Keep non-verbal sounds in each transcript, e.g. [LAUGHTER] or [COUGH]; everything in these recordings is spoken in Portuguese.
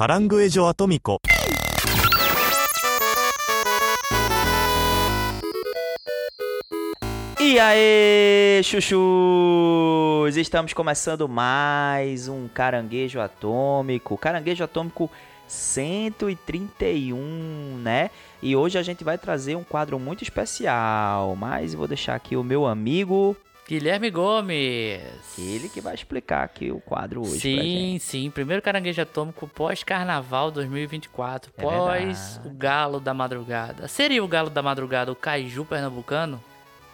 カラングエジョアトミコ E aí, chuchus! Estamos começando mais um Caranguejo Atômico. Caranguejo Atômico 131, né? E hoje a gente vai trazer um quadro muito especial, mas vou deixar aqui o meu amigo, Guilherme Gomes. ele que vai explicar aqui o quadro hoje pra Sim, sim. Primeiro caranguejo atômico pós-carnaval 2024. É pós verdade. o galo da madrugada. Seria o galo da madrugada o Kaiju pernambucano?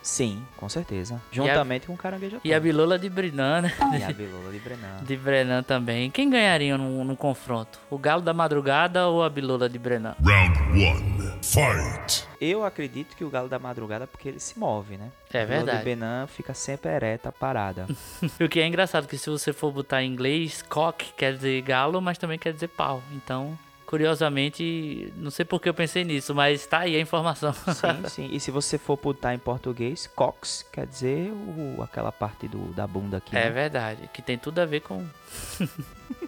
Sim, com certeza. Juntamente com o Caranguejo E a. Bilola de Brinan, né? E a Bilola de Brenan. [LAUGHS] De Brenan também. Quem ganharia no, no confronto? O galo da madrugada ou a Bilola de Brenan? Round one, fight. Eu acredito que o Galo da Madrugada porque ele se move, né? É A Bilola verdade. de Brenan fica sempre ereta, parada. [LAUGHS] O que é engraçado que se você for botar em inglês, cock quer dizer galo, mas também quer dizer pau. Então, curiosamente, não sei por que eu pensei nisso, mas tá aí a informação. Sim, [LAUGHS] sim. E se você for botar em português, cox quer dizer o, aquela parte do, da bunda aqui. É né? verdade, que tem tudo a ver com. [LAUGHS]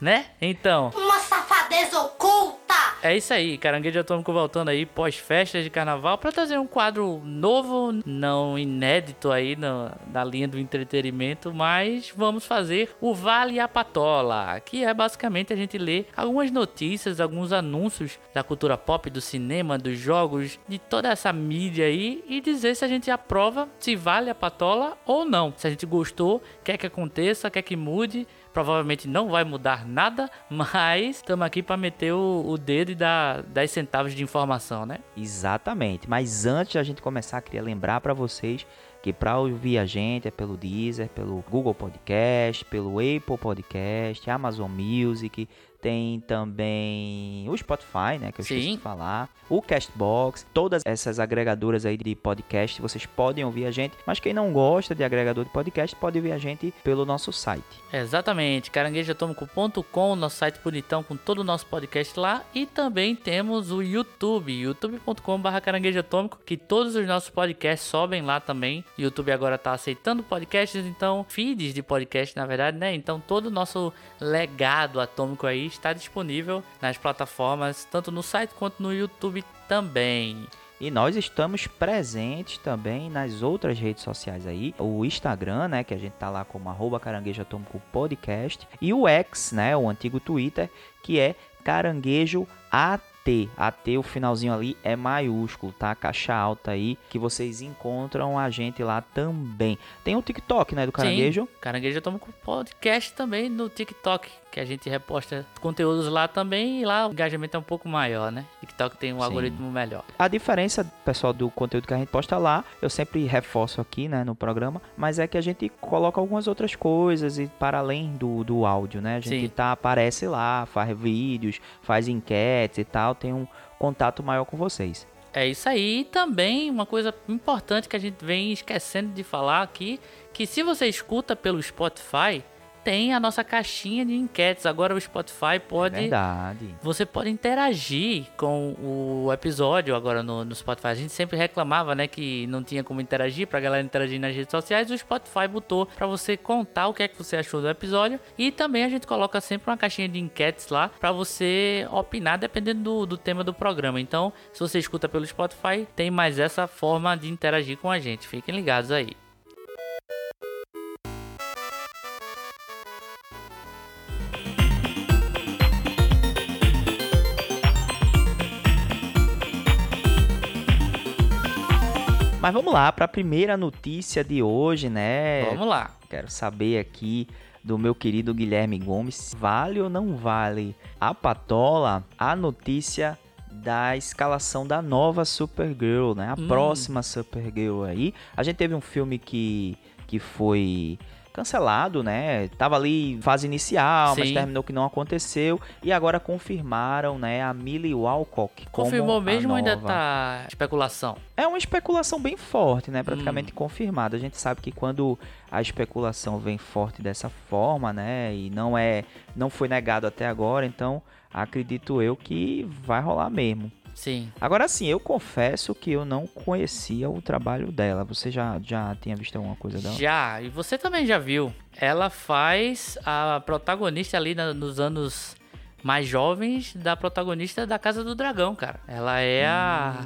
né? Então, Uma safadeza oculta! é isso aí, Caranguejo Atômico voltando aí pós-festas de carnaval pra trazer um quadro novo, não inédito aí na, na linha do entretenimento, mas vamos fazer o Vale a Patola, que é basicamente a gente ler algumas notícias, alguns anúncios da cultura pop, do cinema, dos jogos, de toda essa mídia aí e dizer se a gente aprova se vale a patola ou não. Se a gente gostou, quer que aconteça, quer que mude, provavelmente não vai mudar nada, mas estamos aqui para meter o, o dedo e dar 10 centavos de informação, né? Exatamente. Mas antes da gente começar, queria lembrar pra vocês que pra ouvir a gente é pelo Deezer, pelo Google Podcast, pelo Apple Podcast, Amazon Music, tem também o Spotify, né, que eu esqueci Sim. de falar, o Castbox, todas essas agregadoras aí de podcast, vocês podem ouvir a gente, mas quem não gosta de agregador de podcast pode ouvir a gente pelo nosso site. Exatamente, caranguejoatômico.com, nosso site bonitão com todo o nosso podcast lá. E também temos o YouTube, youtube.com.br caranguejoatômico, que todos os nossos podcasts sobem lá também. YouTube agora tá aceitando podcasts, então, feeds de podcast, na verdade, né? Então, todo o nosso legado atômico aí está disponível nas plataformas, tanto no site quanto no YouTube também. E nós estamos presentes também nas outras redes sociais aí. O Instagram, né? Que a gente tá lá como arroba caranguejo atômico podcast. E o X, né? O antigo Twitter, que é caranguejo AT. AT, o finalzinho ali é maiúsculo, tá? Caixa alta aí, que vocês encontram a gente lá também. Tem o TikTok, né? Do caranguejo. Sim, Caranguejo Atômico podcast também no TikTok, que a gente reposta conteúdos lá também. E lá o engajamento é um pouco maior, né? TikTok tem um Sim. algoritmo melhor. A diferença, pessoal, do conteúdo que a gente posta lá, eu sempre reforço aqui, né, no programa, mas é que a gente coloca algumas outras coisas e para além do, do áudio, né? A gente Sim. tá, aparece lá, faz vídeos, faz enquetes e tal, tem um contato maior com vocês. É isso aí. E também uma coisa importante que a gente vem esquecendo de falar aqui, que se você escuta pelo Spotify, tem a nossa caixinha de enquetes. Agora o Spotify pode Verdade. Você pode interagir com o episódio agora no, no Spotify. A gente sempre reclamava, né, que não tinha como interagir pra galera interagir nas redes sociais. O Spotify botou pra você contar o que é que você achou do episódio e também a gente coloca sempre uma caixinha de enquetes lá pra você opinar dependendo do, do tema do programa. Então, se você escuta pelo Spotify, tem mais essa forma de interagir com a gente. Fiquem ligados aí. Mas vamos lá para a primeira notícia de hoje, né? Vamos lá. Quero saber aqui do meu querido Guilherme Gomes, vale ou não vale a patola a notícia da escalação da nova Supergirl, né? A Hum. próxima Supergirl aí. A gente teve um filme que, que foi cancelado, né? Tava ali em fase inicial, mas Sim. terminou que não aconteceu e agora confirmaram, né, a Millie Walcock Confirmou mesmo ou ainda tá especulação? É uma especulação bem forte, né? Hum. Praticamente confirmada. A gente sabe que quando a especulação vem forte dessa forma, né? E não é, não foi negado até agora, então acredito eu que vai rolar mesmo. Sim. Agora sim, eu confesso que eu não conhecia o trabalho dela. Você já, já tinha visto alguma coisa dela? Já, e você também já viu. Ela faz a protagonista ali na- nos anos mais jovens da protagonista da Casa do Dragão, cara. Ela é a.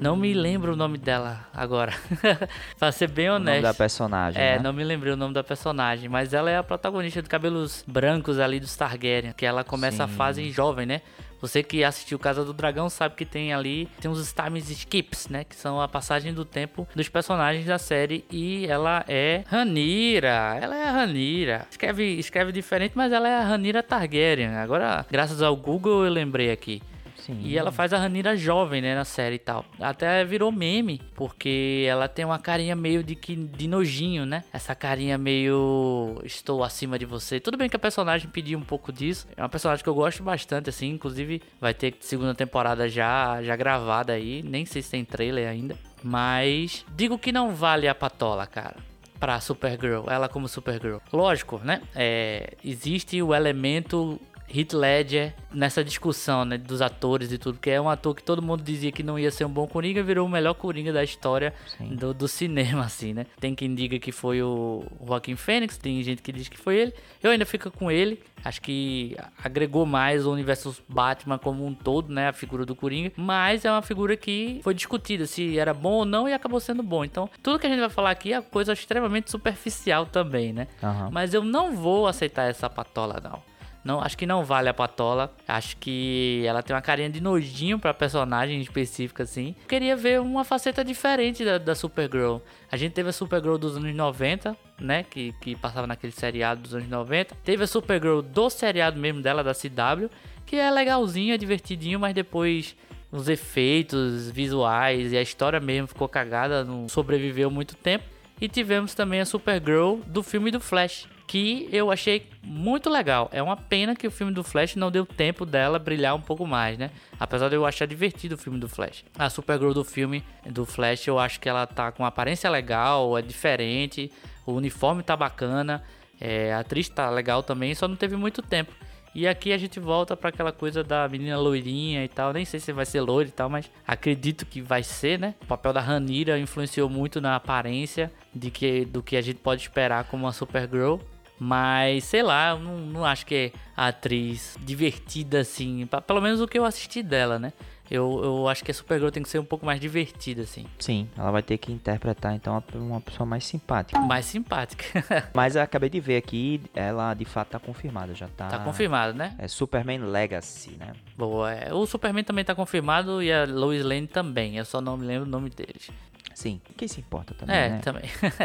Não me lembro o nome dela agora. [LAUGHS] pra ser bem O honesto. nome da personagem, É, né? não me lembrei o nome da personagem, mas ela é a protagonista de cabelos brancos ali dos Targaryen, que ela começa a Sim. fase jovem, né? Você que assistiu Casa do Dragão sabe que tem ali, tem uns time skips, né? Que são a passagem do tempo dos personagens da série. E ela é Ranira. Ela é a Ranira. Escreve, escreve diferente, mas ela é a Ranira Targaryen. Agora, graças ao Google, eu lembrei aqui. Sim. E ela faz a Ranira jovem, né, na série e tal. Até virou meme, porque ela tem uma carinha meio de, que, de nojinho, né? Essa carinha meio estou acima de você. Tudo bem que a personagem pediu um pouco disso. É uma personagem que eu gosto bastante, assim. Inclusive, vai ter segunda temporada já, já gravada aí. Nem sei se tem trailer ainda. Mas digo que não vale a patola, cara pra Supergirl, ela como Supergirl. Lógico, né? É, existe o elemento Heath Ledger nessa discussão, né, dos atores e tudo, porque é um ator que todo mundo dizia que não ia ser um bom Coringa, virou o melhor Coringa da história do, do cinema, assim, né? Tem quem diga que foi o Joaquim Fênix, tem gente que diz que foi ele. Eu ainda fico com ele, acho que agregou mais o universo Batman como um todo, né, a figura do Coringa, mas é uma figura que foi discutida se era bom ou não e acabou sendo bom. Então, tudo que a gente vai falar aqui é coisa extremamente superficial também, né? Aham. Mas eu não vou aceitar essa patola, não. Não, acho que não vale a patola. Acho que ela tem uma carinha de nojinho pra personagem específica, assim. Queria ver uma faceta diferente da, da Supergirl. A gente teve a Supergirl dos anos 90, né? Que, que passava naquele seriado dos anos 90. Teve a Supergirl do seriado mesmo dela, da CW. Que é legalzinho, é divertidinho, mas depois os efeitos visuais e a história mesmo ficou cagada, não sobreviveu muito tempo. E tivemos também a Supergirl do filme do Flash, que eu achei muito legal. É uma pena que o filme do Flash não deu tempo dela brilhar um pouco mais, né? Apesar de eu achar divertido o filme do Flash. A Supergirl do filme do Flash, eu acho que ela tá com uma aparência legal, é diferente, o uniforme tá bacana, é, a atriz tá legal também, só não teve muito tempo. E aqui a gente volta para aquela coisa da menina loirinha e tal. Nem sei se vai ser loira e tal, mas acredito que vai ser, né? O papel da Ranira influenciou muito na aparência de que, do que a gente pode esperar como uma Supergirl. Mas, sei lá, eu não, não acho que é atriz divertida assim. pa- Pelo menos o que eu assisti dela, né? Eu, eu acho que a Supergirl tem que ser um pouco mais divertida, assim. Sim, ela vai ter que interpretar então uma- pessoa mais simpática. Mais simpática. [LAUGHS] Mas eu acabei de ver aqui, ela de fato tá confirmada, já tá. tá confirmado, né? É Superman Legacy, né? Boa. é. O Superman também tá confirmado e a Lois Lane também. Eu só não me lembro o nome deles. Sim, quem se importa também, É, né? também.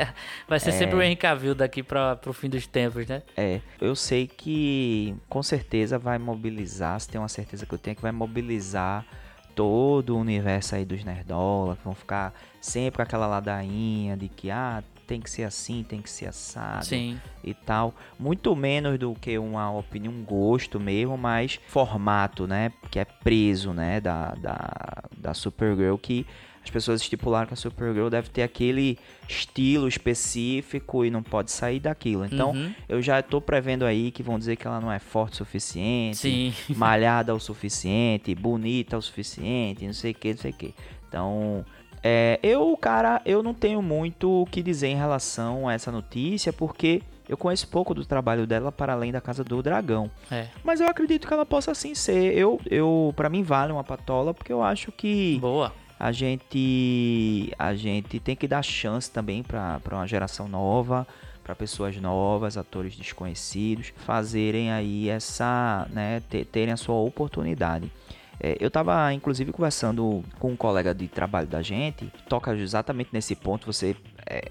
[LAUGHS] Vai ser sempre o Henry Cavill daqui para pro fim dos tempos, né? É, eu sei que com certeza vai mobilizar, se tem uma certeza que eu tenho, que vai mobilizar todo o universo aí dos nerdola, que vão ficar sempre com aquela ladainha de que, ah, tem que ser assim, tem que ser assado Sim. e tal. Muito menos do que uma opinião, um gosto mesmo, mas formato, né, que é preso, né, da, da, da Supergirl, que as pessoas estipularam que a Supergirl deve ter aquele estilo específico e não pode sair daquilo. Então, Uhum. eu já tô prevendo aí que vão dizer que ela não é forte o suficiente, Sim. [LAUGHS] malhada o suficiente, bonita o suficiente, não sei o que, não sei o que. Então, é, eu, cara, eu não tenho muito o que dizer em relação a essa notícia, porque eu conheço pouco do trabalho dela para além da Casa do Dragão. É. Mas eu acredito que ela possa sim ser. Eu, eu para mim vale uma patola, porque eu acho que Boa. A gente a gente tem que dar chance também para uma geração nova, para pessoas novas, atores desconhecidos, fazerem aí essa, né, te- terem a sua oportunidade. É, eu estava inclusive conversando com um colega de trabalho da gente, toca exatamente nesse ponto, você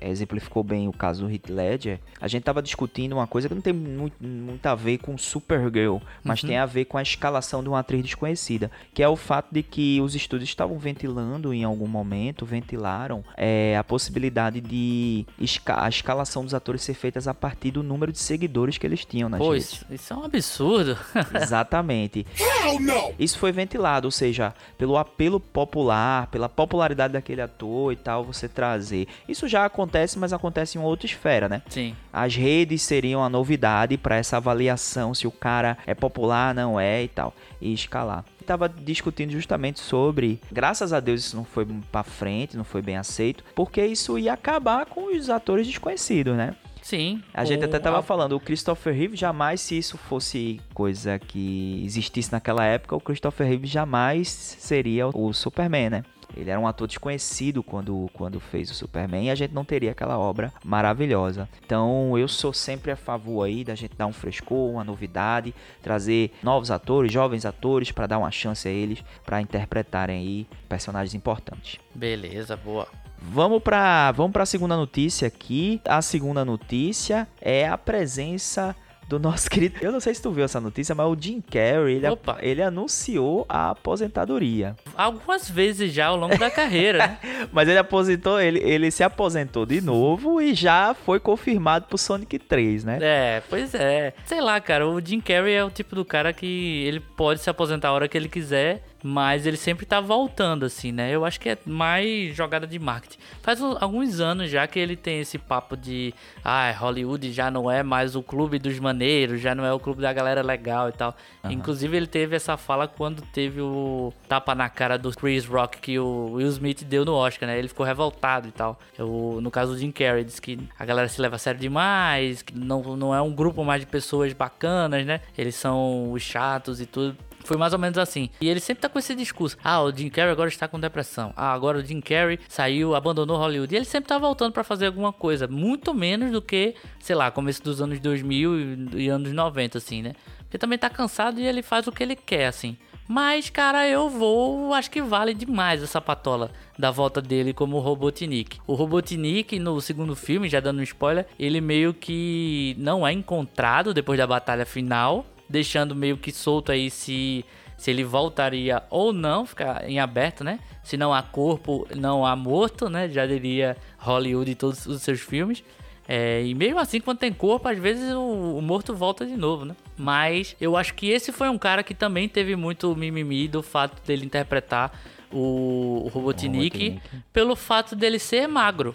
exemplificou bem o caso do Heath Ledger. A gente estava discutindo uma coisa que não tem muito, muito a ver com Supergirl, mas tem a ver com a escalação de uma atriz desconhecida, que é o fato de que os estúdios estavam ventilando em algum momento, ventilaram é, a possibilidade de esca- a escalação dos atores ser feitas a partir do número de seguidores que eles tinham nas Pô, redes. isso, isso é um absurdo. [LAUGHS] Exatamente. Hell no! Isso foi ventilado, ou seja, pelo apelo popular, pela popularidade daquele ator e tal, você trazer. Isso já acontece, mas acontece em outra esfera, né? Sim. As redes seriam a novidade para essa avaliação se o cara é popular, não é e tal, e escalar. Tava discutindo justamente sobre, graças a Deus isso não foi para frente, não foi bem aceito, porque isso ia acabar com os atores desconhecidos, né? Sim. A gente até tava a- falando, o Christopher Reeve jamais, se isso fosse coisa que existisse naquela época, o Christopher Reeve jamais seria o Superman, né? Ele era um ator desconhecido quando, quando fez o Superman e a gente não teria aquela obra maravilhosa. Então eu sou sempre a favor aí da gente dar um frescor, uma novidade, trazer novos atores, jovens atores para dar uma chance a eles para interpretarem aí personagens importantes. Beleza, boa. Vamos para vamos a segunda notícia aqui. A segunda notícia é a presença do nosso [LAUGHS] querido. Eu não sei se tu viu essa notícia, mas o Jim Carrey ele, Opa. ele anunciou a aposentadoria. Algumas vezes já ao longo da carreira, né? [LAUGHS] Mas ele aposentou, ele, ele se aposentou de novo e já foi confirmado pro Sonic 3, né? É, pois é. Sei lá, cara, o Jim Carrey é o tipo do cara que ele pode se aposentar a hora que ele quiser, mas ele sempre tá voltando, assim, né? Eu acho que é mais jogada de marketing. Faz alguns anos já que ele tem esse papo de, ah, Hollywood já não é mais o clube dos maneiros, já não é o clube da galera legal e tal. Inclusive, ele teve essa fala quando teve o tapa na cara do Chris Rock que o Will Smith deu no Oscar, né? Ele ficou revoltado e tal. Eu, no caso do Jim Carrey, disse que a galera se leva a sério demais, que não, não é um grupo mais de pessoas bacanas, né? Eles são os chatos e tudo. Foi mais ou menos assim. E ele sempre tá com esse discurso. Ah, o Jim Carrey agora está com depressão. Ah, agora o Jim Carrey saiu, abandonou Hollywood. E ele sempre tá voltando pra fazer alguma coisa. Muito menos do que, sei lá, começo dos anos 2000 e, e anos 90, assim, né? Porque também tá cansado e ele faz o que ele quer, assim. Mas, cara, eu vou. Acho que vale demais essa patola da volta dele como Robotnik. O Robotnik, no segundo filme, já dando um spoiler, ele meio que não é encontrado depois da batalha final, deixando meio que solto aí se. Se ele voltaria ou não, fica em aberto, né? Se não há corpo, não há morto, né? Já diria Hollywood e todos os seus filmes. É, e mesmo assim, quando tem corpo, às vezes o, o morto volta de novo, né? Mas eu acho que esse foi um cara que também teve muito mimimi do fato dele interpretar o, o Robotnik Robotnik. pelo fato dele ser magro.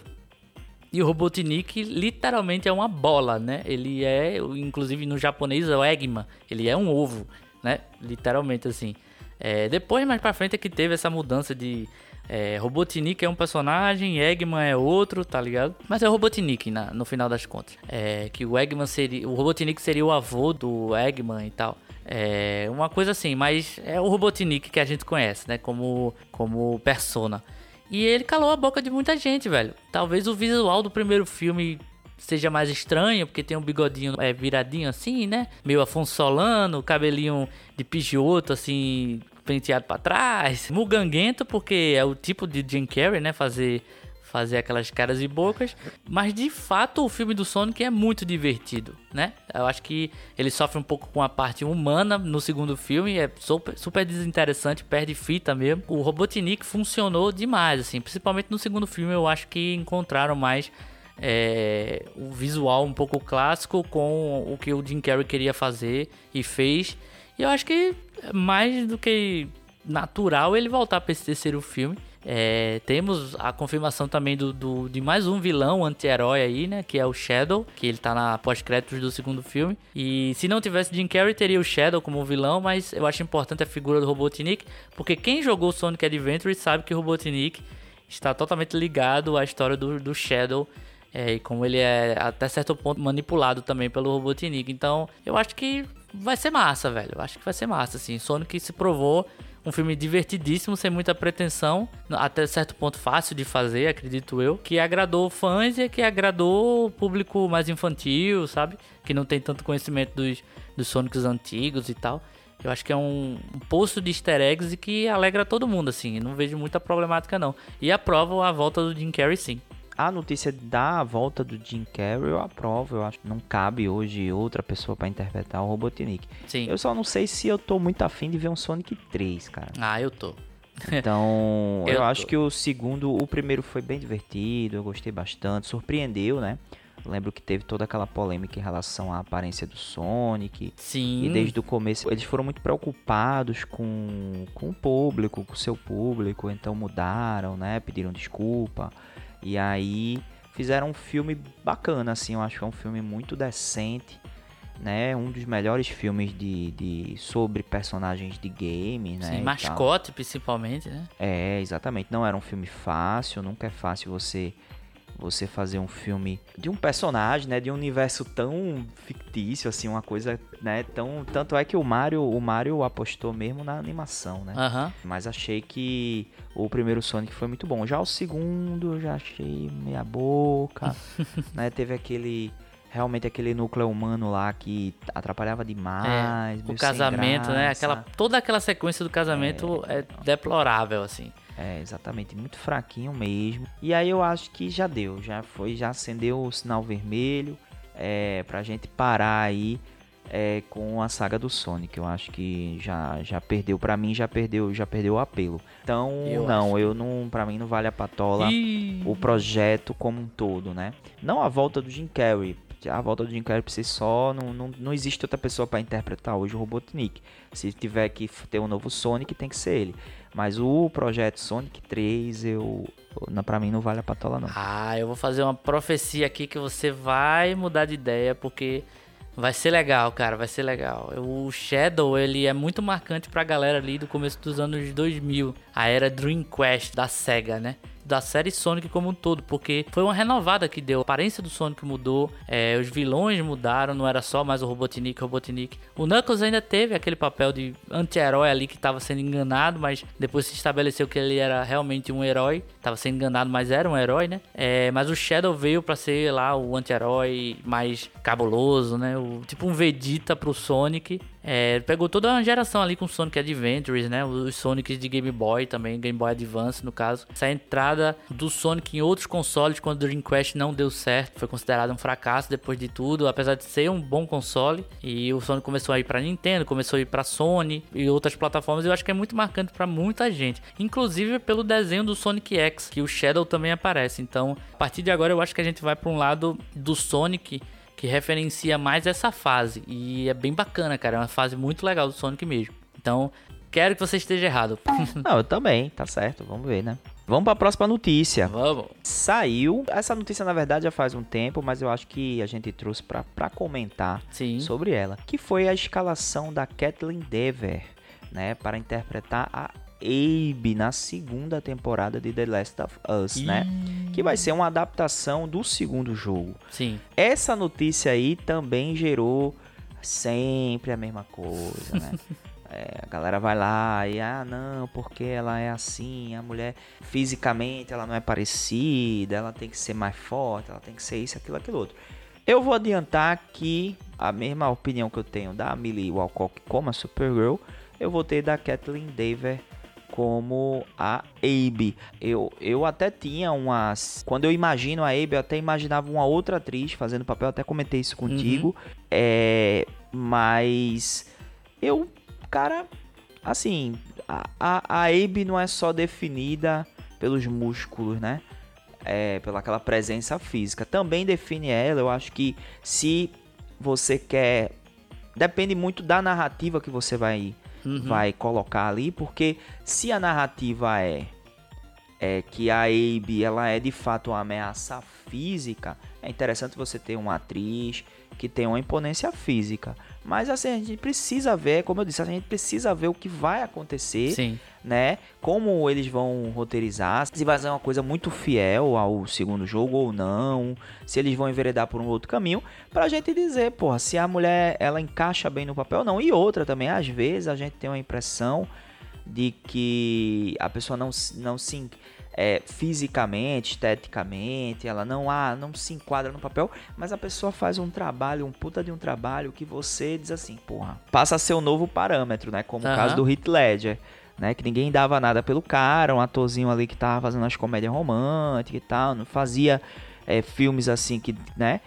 E o Robotnik literalmente é uma bola, né? Ele é, inclusive no japonês, é o Eggman. Ele é um ovo, né? Literalmente assim. É, depois, mais pra frente, é que teve essa mudança de. É, Robotnik é um personagem, Eggman é outro, tá ligado? Mas é o Robotnik na- no final das contas. É, que o Eggman seria. O Robotnik seria o avô do Eggman e tal. É uma coisa assim, mas é o Robotnik que a gente conhece, né? Como, como persona. E ele calou a boca de muita gente, velho. Talvez o visual do primeiro filme seja mais estranho, porque tem um bigodinho é, viradinho assim, né? Meio Afonso Solano, cabelinho de pigioto, assim, penteado pra trás. Muganguento, porque é o tipo de Jim Carrey, né? Fazer, fazer aquelas caras e bocas. Mas, de fato, o filme do Sonic é muito divertido, né? Eu acho que ele sofre um pouco com a parte humana no segundo filme. É super, super desinteressante, perde fita mesmo. O Robotnik funcionou demais, assim. Principalmente no segundo filme, eu acho que encontraram mais é, o visual um pouco clássico com o que o Jim Carrey queria fazer e fez. E eu acho que mais do que natural ele voltar para esse terceiro filme. É, temos a confirmação também do, do- de mais um vilão anti-herói aí, né? Que é o Shadow, que ele tá na pós-créditos do segundo filme. E se não tivesse Jim Carrey, teria o Shadow como vilão, mas eu acho importante a figura do Robotnik, porque quem jogou Sonic Adventure sabe que o Robotnik está totalmente ligado à história do, do Shadow. é, e como ele é até certo ponto manipulado também pelo Robotnik. Então, eu acho que vai ser massa, velho. Eu acho que vai ser massa, assim. Sonic se provou um filme divertidíssimo, sem muita pretensão, até certo ponto fácil de fazer, acredito eu, que agradou fãs e que agradou o público mais infantil, sabe? Que não tem tanto conhecimento dos, dos Sonics antigos e tal. Eu acho que é um, um poço de easter eggs e que alegra todo mundo, assim. Não vejo muita problemática, não. E aprovo a volta do Jim Carrey, sim. A notícia da volta do Jim Carrey eu aprovo, eu acho que não cabe hoje outra pessoa pra interpretar o Robotnik. Sim. Eu só não sei se eu tô muito afim de ver um Sonic 3, cara. Ah, eu tô. Então, [LAUGHS] eu, Eu acho tô. que o segundo, o primeiro foi bem divertido, eu gostei bastante, surpreendeu, né? Lembro que teve toda aquela polêmica em relação à aparência do Sonic. Sim. E desde o começo eles foram muito preocupados com, com o público, com o seu público, então mudaram, né? Pediram desculpa. E aí fizeram um filme bacana, assim, eu acho que é um filme muito decente, né? Um dos melhores filmes de, de sobre personagens de game, né? Sim, mascote, principalmente, né? É, exatamente. Não era um filme fácil, nunca é fácil você você fazer um filme de um personagem, né, de um universo tão fictício assim, uma coisa, né, tão tanto é que o Mario, o Mario apostou mesmo na animação, né? Aham. Mas achei que o primeiro Sonic foi muito bom. Já o segundo eu já achei meia boca, [LAUGHS] né? Teve aquele realmente aquele núcleo humano lá que atrapalhava demais, É, o casamento, né? Aquela, toda aquela sequência do casamento é, deplorável, assim. É, exatamente, muito fraquinho mesmo. E aí eu acho que já deu, já foi, já acendeu o sinal vermelho é, pra gente parar aí é, com a saga do Sonic. Eu acho que já, já perdeu, pra mim já perdeu, já perdeu o apelo. Então, Eu não, eu não, pra mim não vale a patola Ih, o projeto como um todo, né? Não a volta do Jim Carrey. A volta do Jim Carrey por si só, não, não, não existe outra pessoa pra interpretar hoje o Robotnik. Se tiver que ter um novo Sonic, tem que ser ele. Mas o projeto Sonic 3, eu, pra mim não vale a patola não. Ah, eu vou fazer uma profecia aqui que você vai mudar de ideia, porque vai ser legal, cara, vai ser legal. O Shadow, ele é muito marcante pra galera ali do começo dos anos 2000, a era Dream Quest da SEGA, né? Da série Sonic como um todo, porque foi uma renovada que deu. A aparência do Sonic mudou, é, os vilões mudaram, não era só mais o Robotnik, Robotnik. O Knuckles ainda teve aquele papel de anti-herói ali que estava sendo enganado, mas depois se estabeleceu que ele era realmente um herói. Tava sendo enganado, mas era um herói, né? É, mas o Shadow veio pra ser lá o anti-herói mais cabuloso, né? O, tipo um Vegeta pro Sonic. É, pegou toda uma geração ali com Sonic Adventures, né? Os Sonics de Game Boy também, Game Boy Advance no caso. Essa entrada do Sonic em outros consoles quando o Dream Quest não deu certo, foi considerado um fracasso depois de tudo, apesar de ser um bom console. E o Sonic começou a ir pra Nintendo, começou a ir pra Sony e outras plataformas. Eu acho que é muito marcante pra muita gente, inclusive pelo desenho do Sonic X, que o Shadow também aparece. Então, a partir de agora eu acho que a gente vai pra um lado do Sonic que referencia mais essa fase. E é bem bacana, cara. É uma fase muito legal do Sonic mesmo. Então, quero que você esteja errado. [LAUGHS] Não, eu também, tá certo, vamos ver, né? Vamos pra próxima notícia. Vamos. Saiu, essa notícia na verdade já faz um tempo, mas eu acho que a gente trouxe pra, pra comentar Sim. sobre ela, que foi a escalação da Kathleen Dever, né, para interpretar a Abe na segunda temporada de The Last of Us, né? Que vai ser uma adaptação do segundo jogo. Sim. Essa notícia aí também gerou sempre a mesma coisa, né? [LAUGHS] É, a galera vai lá e, ah, não, porque ela é assim, a mulher fisicamente ela não é parecida, ela tem que ser mais forte, ela tem que ser isso, aquilo, aquilo outro. Eu vou adiantar que a mesma opinião que eu tenho da Millie Walcock como a Supergirl, eu vou ter da Kathleen Dever como a Abe. Eu, eu até tinha umas. Quando eu imagino a Abe, eu até imaginava uma outra atriz fazendo papel, até comentei isso contigo. É, mas eu, cara, assim, a, a, a Abe não é só definida pelos músculos, né? É, pela aquela presença física. Também define ela. Eu acho que se você quer. Depende muito da narrativa que você vai Uhum. vai colocar ali, porque se a narrativa é é que a Abe ela é de fato uma ameaça física, é interessante você ter uma atriz que tem uma imponência física. Mas assim, a gente precisa ver, como eu disse, a gente precisa ver o que vai acontecer, Sim. né? Como eles vão roteirizar, se vai ser uma coisa muito fiel ao segundo jogo ou não, se eles vão enveredar por um outro caminho, pra gente dizer, porra, se a mulher ela encaixa bem no papel ou não. E outra também, às vezes a gente tem uma impressão de que a pessoa não, se- não se é, fisicamente, esteticamente, ela não ah, não se enquadra no papel, mas a pessoa faz um trabalho, um puta de um trabalho que você diz assim, porra, passa a ser o novo parâmetro, né? Como o Aham. caso do Heath Ledger, né? Que ninguém dava nada pelo cara, um atorzinho ali que tava fazendo as comédias românticas e tal, não fazia é, filmes assim que, né?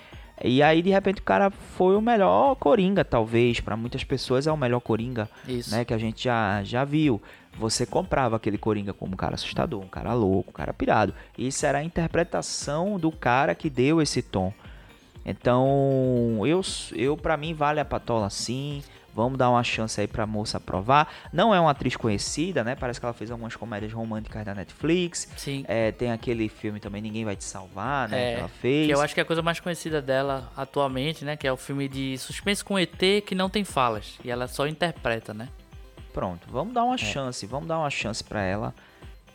E aí de repente o cara foi o melhor Coringa, talvez, Pra muitas pessoas é o melhor Coringa Isso. né, que a gente já, já viu. Você comprava aquele Coringa como um cara assustador, um cara louco, um cara pirado. Isso era a interpretação do cara que deu esse tom. Então, eu, eu para mim vale a patola sim. Vamos dar uma chance aí pra moça provar. Não é uma atriz conhecida, né? Parece que ela fez algumas comédias românticas da Netflix. Sim. É, tem aquele filme também Ninguém Vai Te Salvar, né? É, que ela fez. Que eu acho que é a coisa mais conhecida dela atualmente, né? Que é o filme de suspense com ET que não tem falas. E ela só interpreta, né? Pronto, vamos dar uma chance, vamos dar uma chance pra ela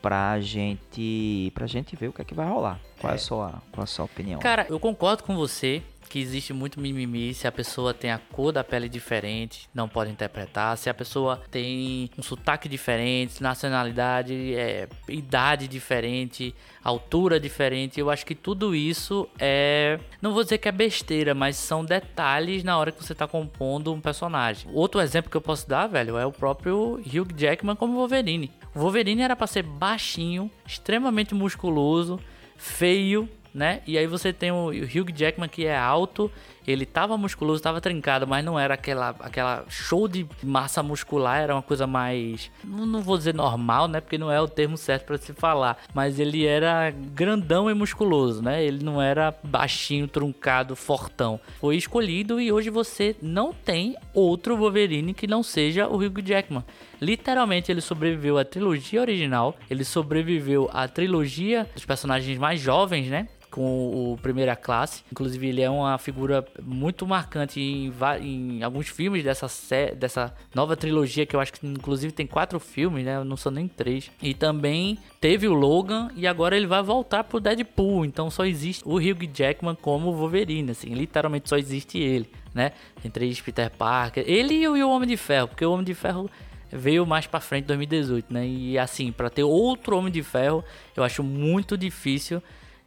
pra gente, pra gente ver o que é que vai rolar. Qual é a sua, qual é a sua opinião? Cara, eu concordo com você que existe muito mimimi se a pessoa tem a cor da pele diferente, não pode interpretar. Se a pessoa tem um sotaque diferente, nacionalidade, é, idade diferente, altura diferente, eu acho que tudo isso é. Não vou dizer que é besteira, mas são detalhes na hora que você tá compondo um personagem. Outro exemplo que eu posso dar, velho, é o próprio Hugh Jackman como Wolverine. O Wolverine era pra ser baixinho, extremamente musculoso, feio, né? E aí você tem o Hugh Jackman que é alto, ele tava musculoso, tava trincado, mas não era aquela, aquela show de massa muscular, era uma coisa mais, não, não vou dizer normal, né? Porque não é o termo certo para se falar, mas ele era grandão e musculoso, né? Ele não era baixinho, truncado, fortão. Foi escolhido e hoje você não tem outro Wolverine que não seja o Hugh Jackman. Literalmente ele sobreviveu à trilogia original, ele sobreviveu à trilogia dos personagens mais jovens, né? Com o Primeira Classe. Inclusive, ele é uma figura muito marcante em, em alguns filmes dessa, dessa nova trilogia, que eu acho que inclusive tem quatro filmes, né? Não são nem três. E também teve o Logan e agora ele vai voltar pro Deadpool. Então só existe o Hugh Jackman como Wolverine, assim, literalmente só existe ele, né? Tem três Peter Parker, ele e o Homem de Ferro, porque o Homem de Ferro veio mais para frente 2018, né? E assim, para ter outro Homem de Ferro, eu acho muito difícil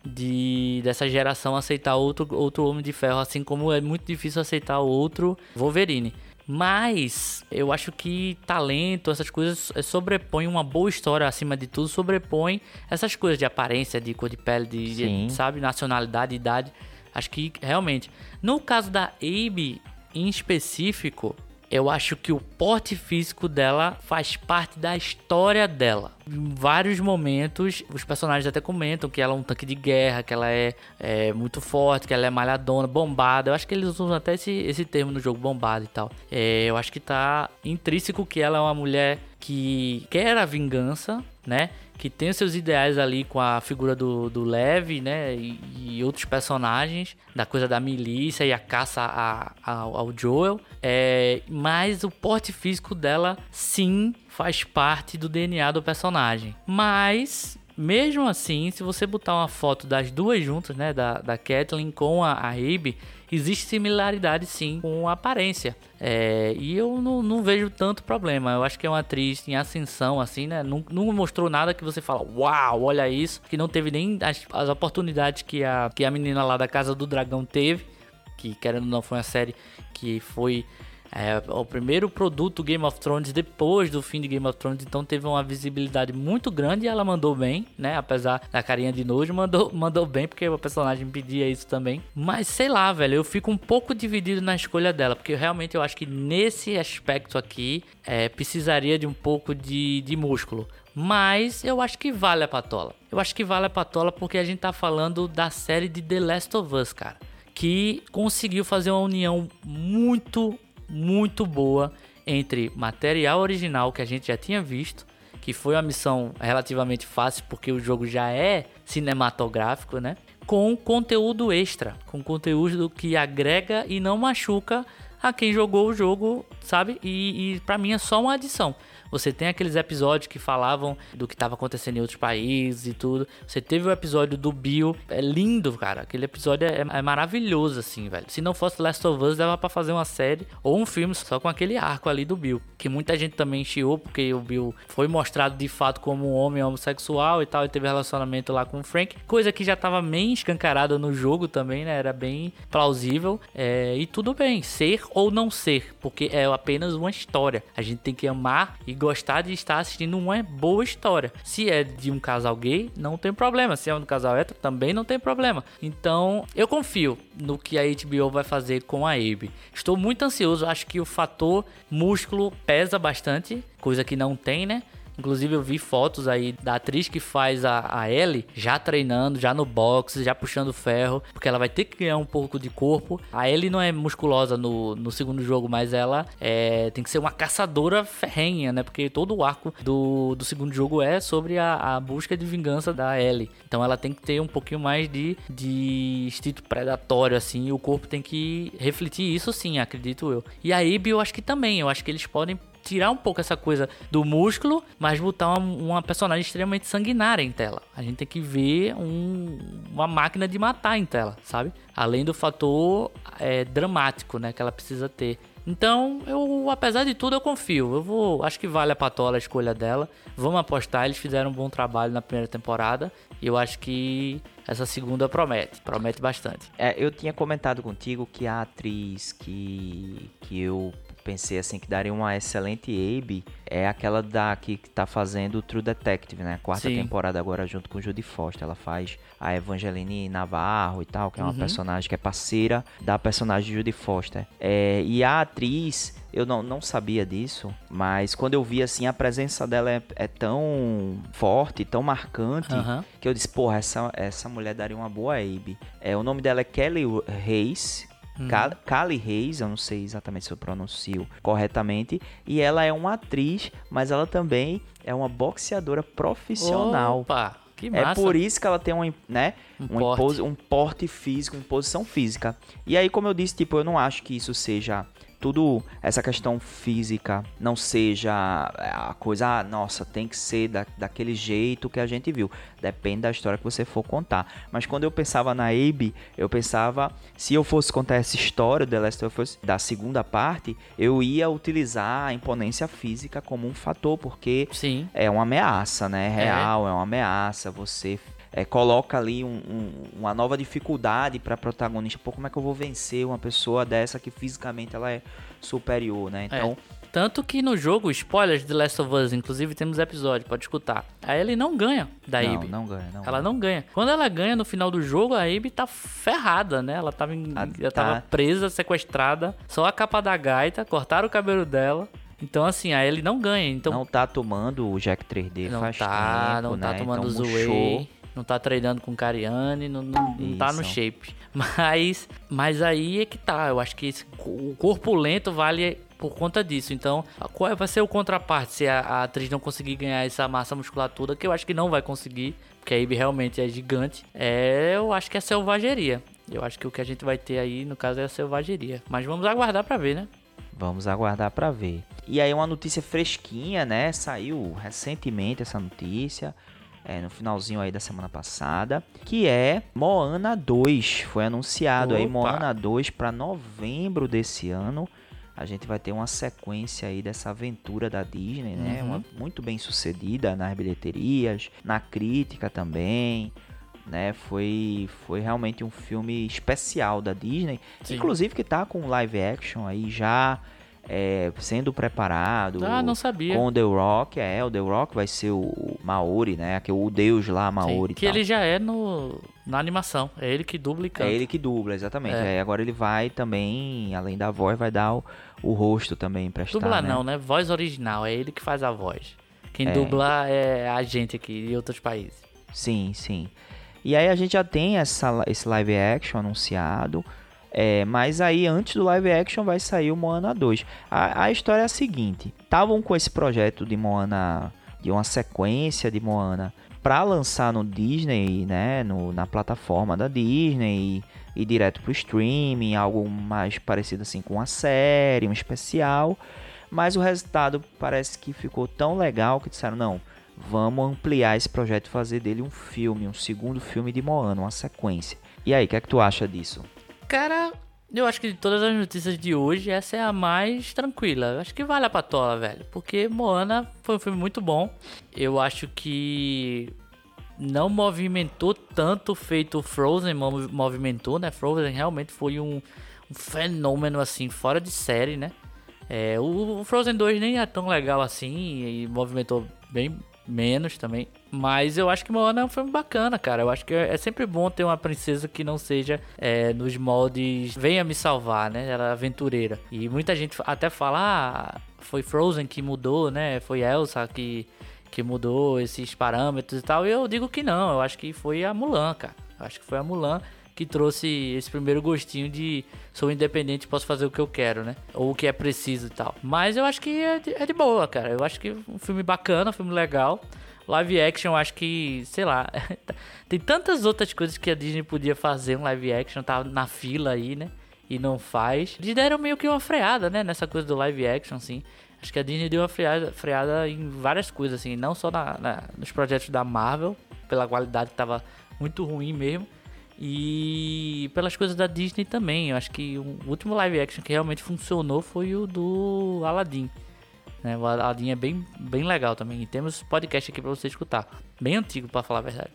de dessa geração aceitar outro, outro Homem de Ferro, assim como é muito difícil aceitar outro Wolverine. Mas eu acho que talento, essas coisas eh, sobrepõem uma boa história acima de tudo, sobrepõe essas coisas de aparência, de cor de pele, de, de sabe, nacionalidade, idade. Acho que realmente, no caso da Abe em específico, eu acho que o porte físico dela faz parte da história dela. Em vários momentos, os personagens até comentam que ela é um tanque de guerra, que ela é, é muito forte, que ela é malhadona, bombada. Eu acho que eles usam até esse, esse termo no jogo, bombada e tal. É, eu acho que tá intrínseco que ela é uma mulher que quer a vingança, né? Que tem seus ideais ali com a figura do, do Levi, né? E, e outros personagens, da coisa da milícia e a caça a, a, ao Joel. É, mas o porte físico dela, sim, faz parte do DNA do personagem. Mas mesmo assim, se você botar uma foto das duas juntas, né, da, da Kathleen com a, a Abe, existe similaridade sim com a aparência. É, e eu não, não, vejo tanto problema. Eu acho que é uma atriz em ascensão, assim, né? Não, não mostrou nada que você fala, uau, olha isso. Que não teve nem as, as oportunidades que a, que a menina lá da Casa do Dragão teve. Que, querendo ou não, foi uma série que foi é o primeiro produto Game of Thrones depois do fim de Game of Thrones, então teve uma visibilidade muito grande e ela mandou bem, né? Apesar da carinha de nojo, mandou, [LAUGHS] mandou bem porque o personagem pedia isso também. Mas sei lá, velho, eu fico um pouco dividido na escolha dela, porque realmente eu acho que nesse aspecto aqui é, precisaria de um pouco de, de músculo. Mas eu acho que vale a patola. Eu acho que vale a patola porque a gente tá falando da série de The Last of Us, cara. Que conseguiu fazer uma união muito, muito boa entre material original que a gente já tinha visto, que foi uma missão relativamente fácil porque o jogo já é cinematográfico, né? Com conteúdo extra, com conteúdo que agrega e não machuca a quem jogou o jogo, sabe? E, e para mim é só uma adição. Você tem aqueles episódios que falavam do que estava acontecendo em outros países e tudo. Você teve o episódio do Bill. É lindo, cara. Aquele episódio é, é maravilhoso, assim, velho. Se não fosse Last of Us, dava pra fazer uma série ou um filme só com aquele arco ali do Bill. Que muita gente também chiou, porque o Bill foi mostrado de fato como um homem homossexual e tal. E teve relacionamento lá com o Frank. Coisa que já tava bem escancarada no jogo também, né? Era bem plausível. É, e tudo bem, ser ou não ser, porque é apenas uma história. A gente tem que amar e gostar de estar assistindo uma boa história. Se é de um casal gay, não tem problema. Se é um casal hétero, também não tem problema. Então, eu confio no que a HBO vai fazer com a Abe. Estou muito ansioso, acho que o fator músculo pesa bastante, coisa que não tem, né? Inclusive eu vi fotos aí da atriz que faz a, a Ellie já treinando, já no boxe, já puxando ferro, porque ela vai ter que ganhar um pouco de corpo. A Ellie não é musculosa no, no segundo jogo, mas ela é, tem que ser uma caçadora ferrenha, né? Porque todo o arco do, do segundo jogo é sobre a, a busca de vingança da Ellie. Então ela tem que ter um pouquinho mais de, de instinto predatório, assim, e o corpo tem que refletir isso sim, acredito eu. E a Abby eu acho que também, eu acho que eles podem tirar um pouco essa coisa do músculo, mas botar uma, uma personagem extremamente sanguinária em tela. A gente tem que ver um, uma máquina de matar em tela, sabe? Além do fator é, dramático, né, que ela precisa ter. Então, eu, apesar de tudo, eu confio. Eu vou, acho que vale a patola a escolha dela. Vamos apostar, eles fizeram um bom trabalho na primeira temporada. E eu acho que essa segunda promete, promete bastante. É, eu tinha comentado contigo que a atriz que, que eu pensei assim que daria uma excelente Abe é aquela da que tá fazendo True Detective, né? Quarta Sim. temporada agora junto com Judy Foster. Ela faz a Evangeline Navarro e tal, que é uma Uhum. personagem que é parceira da personagem de Judy Foster. É, e a atriz, eu não, não sabia disso, mas quando eu vi assim, a presença dela é, é tão forte, tão marcante, Aham. que eu disse, porra, essa, essa mulher daria uma boa Abe. É, o nome dela é Kelly Reis. Cal- Kali Reis, eu não sei exatamente se eu pronuncio corretamente. E ela é uma atriz, mas ela também é uma boxeadora profissional. Opa, que É massa. por isso que ela tem um, né, Um um, porte. um porte físico, uma posição física. E aí, como eu disse, tipo, eu não acho que isso seja tudo essa questão física não seja a coisa, ah, nossa, tem que ser da, daquele jeito que a gente viu. Depende da história que você for contar. Mas quando eu pensava na Abe, eu pensava, se eu fosse contar essa história do The Last of Us da segunda parte, eu ia utilizar a imponência física como um fator, porque Sim. é uma ameaça, né? Real, é, uma ameaça. Você é, coloca ali um- um- uma nova dificuldade para protagonista. Pô, como é que eu vou vencer uma pessoa dessa que fisicamente ela é superior, né? Então, Tanto que no jogo, spoilers de Last of Us, inclusive temos episódio, pode escutar. A Ellie não ganha da não, Abby. não ganha, não. Ela não ganha. Quando ela ganha no final do jogo, a Abby tá ferrada, né? Ela tava, em- Ah, ela tá. tava presa, sequestrada, só a capa da gaita, cortaram o cabelo dela. Então, assim, a Ellie não ganha. Então, não tá tomando o Jack 3D não faz tá, tempo, não tá né? tomando então, Zoe, murchou. Não tá treinando com Cariane, não, não, não tá no shape. [LAUGHS] Mas, mas aí é que tá. Eu acho que esse, o corpo lento vale por conta disso. Então, qual vai ser o contraparte se a, a atriz não conseguir ganhar essa massa muscular toda, que eu acho que não vai conseguir, porque a Ivy realmente é gigante. É, eu acho que é selvageria. Eu acho que o que a gente vai ter aí, no caso, é a selvageria. Mas vamos aguardar pra ver, né? Vamos aguardar pra ver. E aí uma notícia fresquinha, né? Saiu recentemente essa notícia, é, no finalzinho aí da semana passada, que é Moana 2. Foi anunciado aí Opa! Moana 2 para novembro desse ano. A gente vai ter uma sequência aí dessa aventura da Disney, né? Uhum. Uma, muito bem sucedida nas bilheterias, na crítica também. Né, foi, foi realmente um filme especial da Disney, Sim. inclusive que tá com live action aí já é, sendo preparado. Ah, não sabia. Com o The Rock, é, o The Rock vai ser o, Maori, né? Que é o deus lá, Sim, Maori. e que ele já é no, na animação. É ele que dubla e canta. É ele que dubla, exatamente. É. Aí agora ele vai também, além da voz, vai dar o, o rosto também emprestado. Dubla né? não, né? Voz original, é ele que faz a voz. Quem É. dubla é a gente aqui de outros países. Sim, sim. E aí a gente já tem essa, esse live action anunciado. É, mas aí antes do live action vai sair o Moana 2. A, a história é a seguinte: estavam com esse projeto de Moana, de uma sequência de Moana para lançar no Disney, né, no, na plataforma da Disney e, e direto pro streaming, algo mais parecido assim com uma série, um especial. Mas o resultado parece que ficou tão legal que disseram não, vamos ampliar esse projeto e fazer dele um filme, um segundo filme de Moana, uma sequência. E aí, o que é que tu acha disso? Cara, eu acho que de todas as notícias de hoje, essa é a mais tranquila. Eu acho que vale a patola, velho. Porque Moana foi um filme muito bom. Eu acho que não movimentou tanto feito Frozen mov- movimentou, né? Frozen realmente foi um, um fenômeno, assim, fora de série, né? É, o o Frozen 2 nem é tão legal assim e movimentou bem menos também. Mas eu acho que Moana é um filme bacana, cara. Eu acho que é sempre bom ter uma princesa que não seja é, nos moldes venha me salvar, né? Ela é aventureira. E muita gente até fala, ah, foi Frozen que mudou, né? Foi Elsa que, que mudou esses parâmetros e tal. E eu digo que não, eu acho que foi a Mulan, cara. Eu acho que foi a Mulan que trouxe esse primeiro gostinho de sou independente, posso fazer o que eu quero, né? Ou o que é preciso e tal. Mas eu acho que é de, é de boa, cara. Eu acho que um filme bacana, um filme legal. Live action, eu acho que, sei lá, [LAUGHS] tem tantas outras coisas que a Disney podia fazer um live action, tá na fila aí, né? E não faz. Eles deram meio que uma freada, né? Nessa coisa do live action, assim. Acho que a Disney deu uma freada, freada em várias coisas, assim, não só na, na, nos projetos da Marvel, pela qualidade que tava muito ruim mesmo, e pelas coisas da Disney também. Eu acho que o último live action que realmente funcionou foi o do Aladdin. Né? O Aladdin é bem, bem legal também. E temos podcast aqui para você escutar. Bem antigo, para falar a verdade.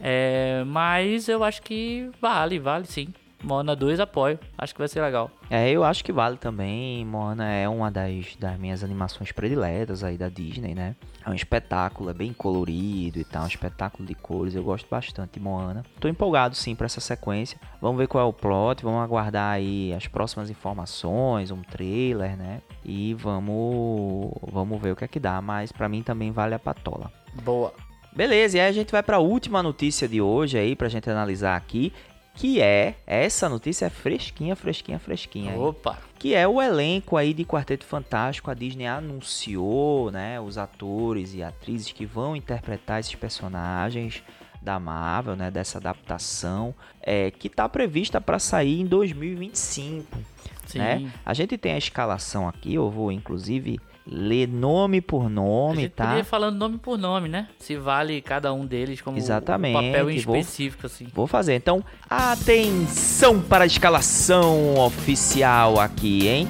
É, mas eu acho que vale, vale sim. Moana 2 apoio, acho que vai ser legal. É, eu acho que vale também. Moana é uma das, das minhas animações prediletas aí da Disney, né? É um espetáculo, é bem colorido e tal, um espetáculo de cores. Eu gosto bastante de Moana. Tô empolgado sim para essa sequência. Vamos ver qual é o plot, vamos aguardar aí as próximas informações, um trailer, né? E vamos vamos ver o que é que dá, mas para mim também vale a patola. Boa. Beleza, e aí a gente vai para a última notícia de hoje aí pra gente analisar aqui, que é essa notícia é fresquinha, fresquinha, fresquinha. Opa. que é o elenco aí de Quarteto Fantástico. A Disney anunciou, né, os atores e atrizes que vão interpretar esses personagens da Marvel, né, dessa adaptação, é, que está prevista para sair em 2025. Sim. Né? A gente tem a escalação aqui, eu vou inclusive ler nome por A nome, gente tá? podia falando nome por nome, né? Se vale cada um deles como Exatamente, um papel em vou- específico, assim. Vou fazer. Então, atenção para a escalação oficial aqui, hein?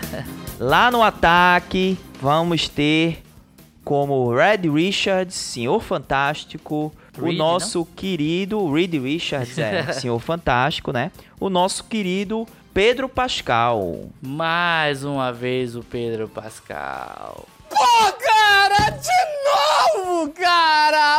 [LAUGHS] Lá no ataque, vamos ter como Red Richards, Senhor Fantástico, o Reed, nosso querido Reed Richards, é, [LAUGHS] Senhor Fantástico, né? O nosso querido Pedro Pascal. Mais uma vez o Pedro Pascal.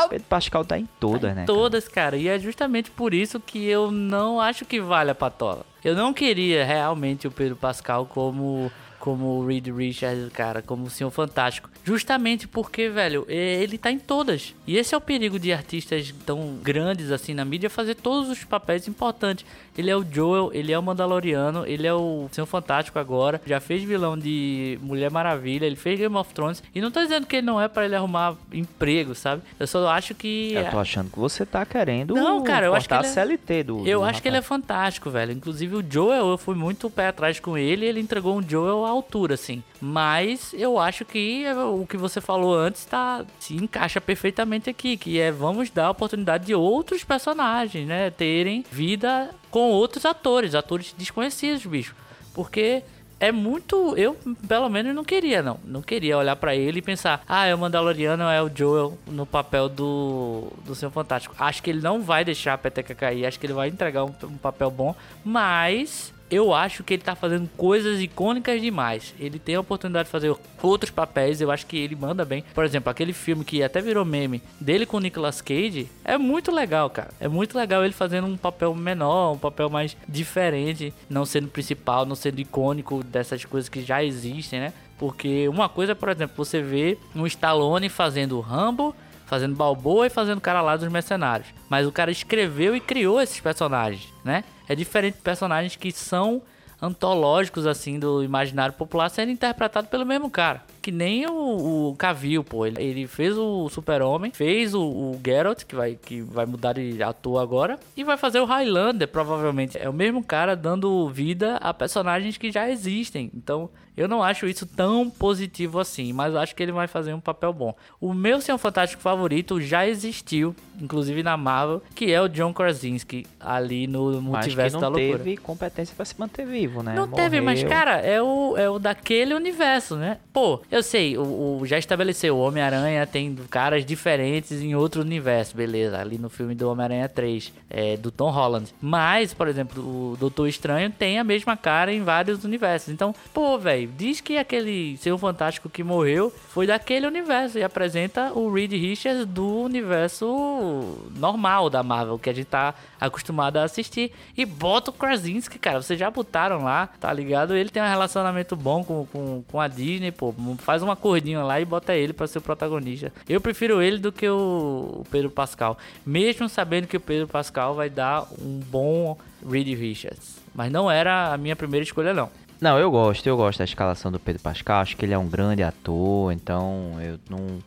Pedro Pascal tá em todas, né? cara? Todas, cara. E é justamente por isso que eu não acho que vale a patola. Eu não queria realmente o Pedro Pascal como como o Reed Richards, cara, como o Senhor Fantástico. Justamente porque, velho, é- ele tá em todas. E esse é o perigo de artistas tão grandes assim na mídia fazer todos os papéis importantes. Ele é o Joel, ele é o Mandaloriano, ele é o Senhor Fantástico agora, já fez vilão de Mulher Maravilha, ele fez Game of Thrones. E não tô dizendo que ele não é pra ele arrumar emprego, sabe? Eu só acho que Eu tô achando que você tá querendo Não, cara, eu acho que ele é- CLT do eu do acho que ele é rapaz. fantástico, velho. Inclusive o Joel, eu fui muito pé atrás com ele e ele entregou um Joel à altura, assim. Mas eu acho que é, o que você falou antes tá, se encaixa perfeitamente aqui, que é vamos dar a oportunidade de outros personagens, né, terem vida com outros atores, atores desconhecidos, bicho. Porque é muito. Eu, pelo menos, não queria, não. Não queria olhar pra ele e pensar, ah, é o Mandaloriano, é o Joel no papel do, do Senhor Fantástico. Acho que ele não vai deixar a peteca cair, acho que ele vai entregar um, um papel bom, mas. Eu acho que ele tá fazendo coisas icônicas demais. Ele tem a oportunidade de fazer outros papéis. Eu acho que ele manda bem. Por exemplo, aquele filme que até virou meme dele com o Nicolas Cage é muito legal, cara. É muito legal ele fazendo um papel menor, um papel mais diferente, não sendo principal, não sendo icônico dessas coisas que já existem, né? Porque uma coisa, por exemplo, você vê um Stallone fazendo Rambo, fazendo Balboa e fazendo cara lá dos mercenários. Mas o cara escreveu e criou esses personagens, né? É diferente de personagens que são antológicos, assim, do imaginário popular sendo interpretado pelo mesmo cara. Que nem o, o Cavill, pô. Ele, ele fez o Super-Homem, fez o, o Geralt, que vai, que vai mudar de ator agora, e vai fazer o Highlander, provavelmente. É o mesmo cara dando vida a personagens que já existem. Então, eu não acho isso tão positivo assim, mas acho que ele vai fazer um papel bom. O meu Senhor Fantástico favorito já existiu, inclusive na Marvel, que é o John Krasinski, ali no Multiverso da não Loucura. teve competência pra se manter vivo, né? Não teve, mas, Morreu. cara, é o, é o daquele universo, né? Pô, eu sei, o, o- já estabeleceu, o Homem-Aranha tem caras diferentes em outro universo, beleza. Ali no filme do Homem-Aranha 3, é, do Tom Holland. Mas, por exemplo, o Doutor Estranho tem a mesma cara em vários universos. Então, pô, velho, diz que aquele Senhor Fantástico que morreu foi daquele universo e apresenta o Reed Richards do universo normal da Marvel, que a gente tá acostumado a assistir. E bota o Krasinski, cara. Vocês já botaram lá, tá ligado? Ele tem um relacionamento bom com, com, com a Disney, pô. Faz uma cordinha lá e bota ele pra ser o protagonista. Eu prefiro ele do que o, o Pedro Pascal. Mesmo sabendo que o Pedro Pascal vai dar um bom Reed Richards. Mas não era a minha primeira escolha, não. Não, eu gosto, eu gosto da escalação do Pedro Pascal, acho que ele é um grande ator, então eu não,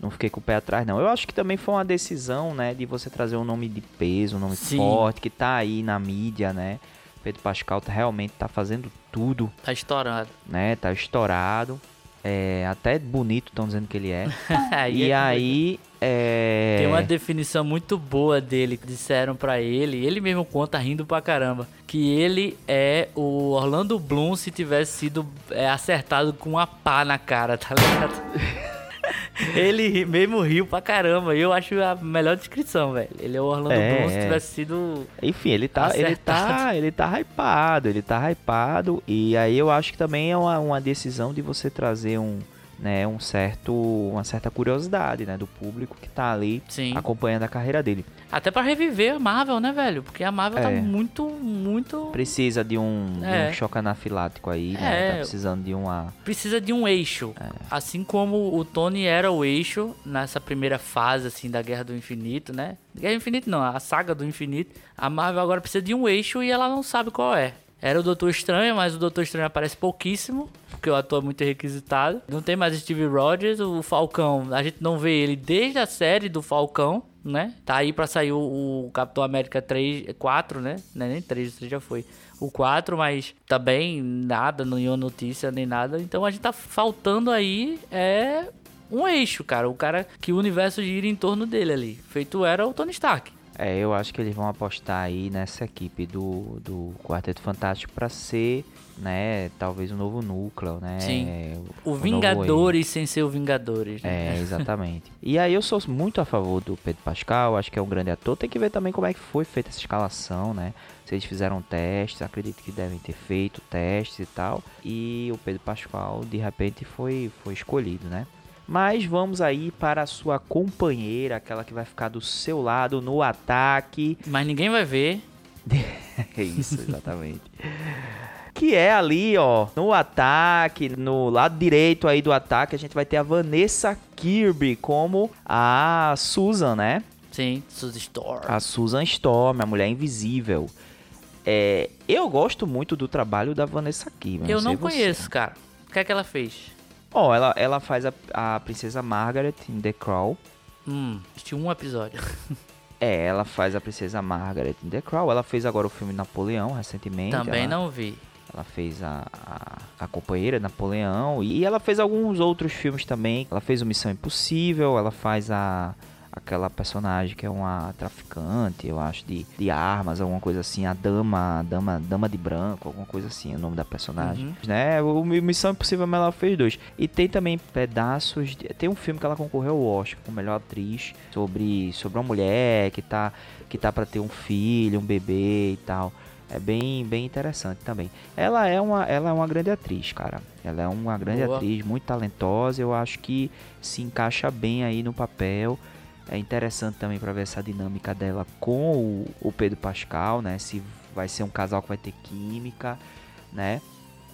não fiquei com o pé atrás, não. Eu acho que também foi uma decisão, né, de você trazer um nome de peso, um nome Sim. forte, que tá aí na mídia, né. Pedro Pascal tá, realmente tá fazendo tudo, Tá estourado. né, tá estourado. É até bonito, estão dizendo que ele é. [LAUGHS] E é- aí. É... Tem uma definição muito boa dele que disseram pra ele, ele mesmo conta rindo pra caramba, que ele é o Orlando Bloom se tivesse sido é, acertado com uma pá na cara, tá ligado? [LAUGHS] ele ri- mesmo riu pra caramba, e eu acho a melhor descrição, velho. Ele é o Orlando É, Bloom se tivesse sido Enfim, ele tá, ele tá, ele tá hypado, ele tá hypado. E aí eu acho que também é uma, uma decisão de você trazer um, né, um certo, uma certa curiosidade, né, do público que tá ali Sim. acompanhando a carreira dele. Até pra reviver a Marvel, né, velho? Porque a Marvel tá É. muito, muito. Precisa de um, de É. um choque anafilático aí, né? É. Tá precisando de uma Precisa de um eixo. É. Assim como o Tony era o eixo nessa primeira fase, assim, da Guerra do Infinito, né? Guerra do Infinito não, a saga do Infinito. A Marvel agora precisa de um eixo e ela não sabe qual é. Era o Doutor Estranho, mas o Doutor Estranho aparece pouquíssimo, porque o ator é muito requisitado. Não tem mais Steve Rogers, o Falcão, a gente não vê ele desde a série do Falcão, né? Tá aí pra sair o, o Capitão América 3, 4, né? Não é nem 3, 3 já foi. O 4, mas também nada, nenhuma notícia nem nada. Então a gente tá faltando aí é um eixo, cara. O cara que o universo gira em torno dele ali. Feito era o Tony Stark. É, eu acho que eles vão apostar aí nessa equipe do, do Quarteto Fantástico pra ser, né, talvez um novo núcleo, né? Sim. é, O novo Vingadores sem ser o Vingadores. né? É, [LAUGHS] exatamente. e aí eu sou muito a favor do Pedro Pascal, acho que é um grande ator. Tem que ver também como é que foi feita essa escalação, né? Se eles fizeram testes, acredito que devem ter feito testes e tal. E o Pedro Pascal, de repente, foi, foi escolhido, né? Mas vamos aí para a sua companheira, aquela que vai ficar do seu lado no ataque. Mas ninguém vai ver. [LAUGHS] É isso, exatamente. que é ali, ó, no ataque, no lado direito aí do ataque, a gente vai ter a Vanessa Kirby como a Susan, né? Sim, Suzy Storm. A Susan Storm, a Mulher Invisível. É, eu gosto muito do trabalho da Vanessa Kirby. Eu não você. conheço, cara. O que é que ela fez? Ó, ela, ela faz a, a Princesa Margaret em The Crown. Hum, assisti um episódio. [LAUGHS] É, ela faz a Princesa Margaret em The Crown. Ela fez agora o filme Napoleão recentemente. Também ela... não vi. Ela fez a, a, a companheira Napoleão e ela fez alguns outros filmes também. Ela fez o Missão Impossível, ela faz a aquela personagem que é uma traficante, eu acho, de, de armas, alguma coisa assim, a dama, dama, dama de branco, alguma coisa assim, o nome da personagem, Uhum. né? O Missão Impossível mas ela fez dois. E tem também pedaços, de, tem um filme que ela concorreu ao Oscar como melhor atriz sobre sobre uma mulher que tá que tá para ter um filho, um bebê e tal. É bem, bem interessante também. Ela é uma, ela é uma grande atriz, cara. Ela é uma grande Boa. atriz, muito talentosa. Eu acho que se encaixa bem aí no papel. É interessante também para ver essa dinâmica dela com o, o Pedro Pascal, né? Se vai ser um casal que vai ter química, né?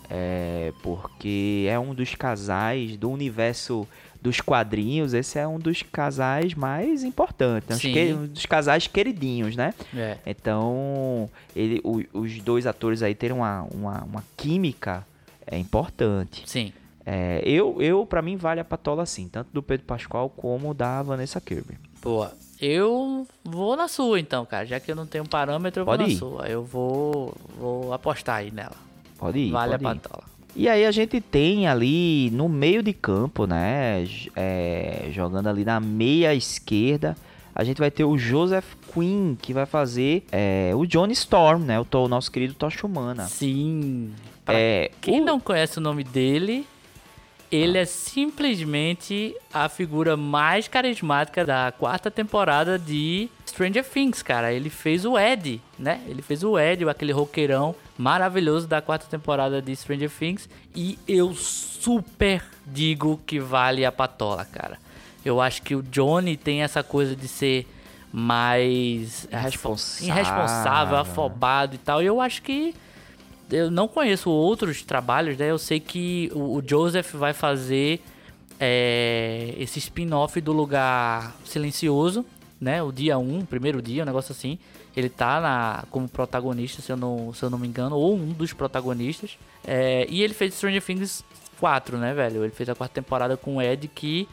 É, porque é um dos casais do universo dos quadrinhos. Esse é um dos casais mais importantes, né? Um dos casais queridinhos, né? É. Então, ele, o- os dois atores aí terem uma, uma, uma química é importante. Sim. É, eu, eu para mim, vale a patola sim, tanto do Pedro Pascoal como da Vanessa Kirby. Boa. Eu vou na sua então, cara. Já que eu não tenho parâmetro, eu vou Pode na ir. sua. Eu vou, vou apostar aí nela. Pode ir, vale pode a patola. E aí a gente tem ali no meio de campo, né, é, jogando ali na meia esquerda, a gente vai ter o Joseph Quinn, que vai fazer é, o Johnny Storm, né, o, o nosso querido Tocha Humana. Sim. Pra É, Quem o- não conhece o nome dele, ele é simplesmente a figura mais carismática da quarta temporada de Stranger Things, cara. Ele fez o Ed, né? Ele fez o Ed, aquele roqueirão maravilhoso da quarta temporada de Stranger Things. E eu super digo que vale a patola, cara. Eu acho que o Johnny tem essa coisa de ser mais Irresponsável. irresponsável, afobado e tal. E eu acho que eu não conheço outros trabalhos, né? Eu sei que o, Joseph vai fazer é, esse spin-off do Lugar Silencioso, né? O dia 1, primeiro dia, um negócio assim. Ele tá na, como protagonista, se eu, não, se eu não me engano, ou um dos protagonistas. É, e ele fez Stranger Things 4, né, velho? Ele fez a quarta temporada com o Ed, que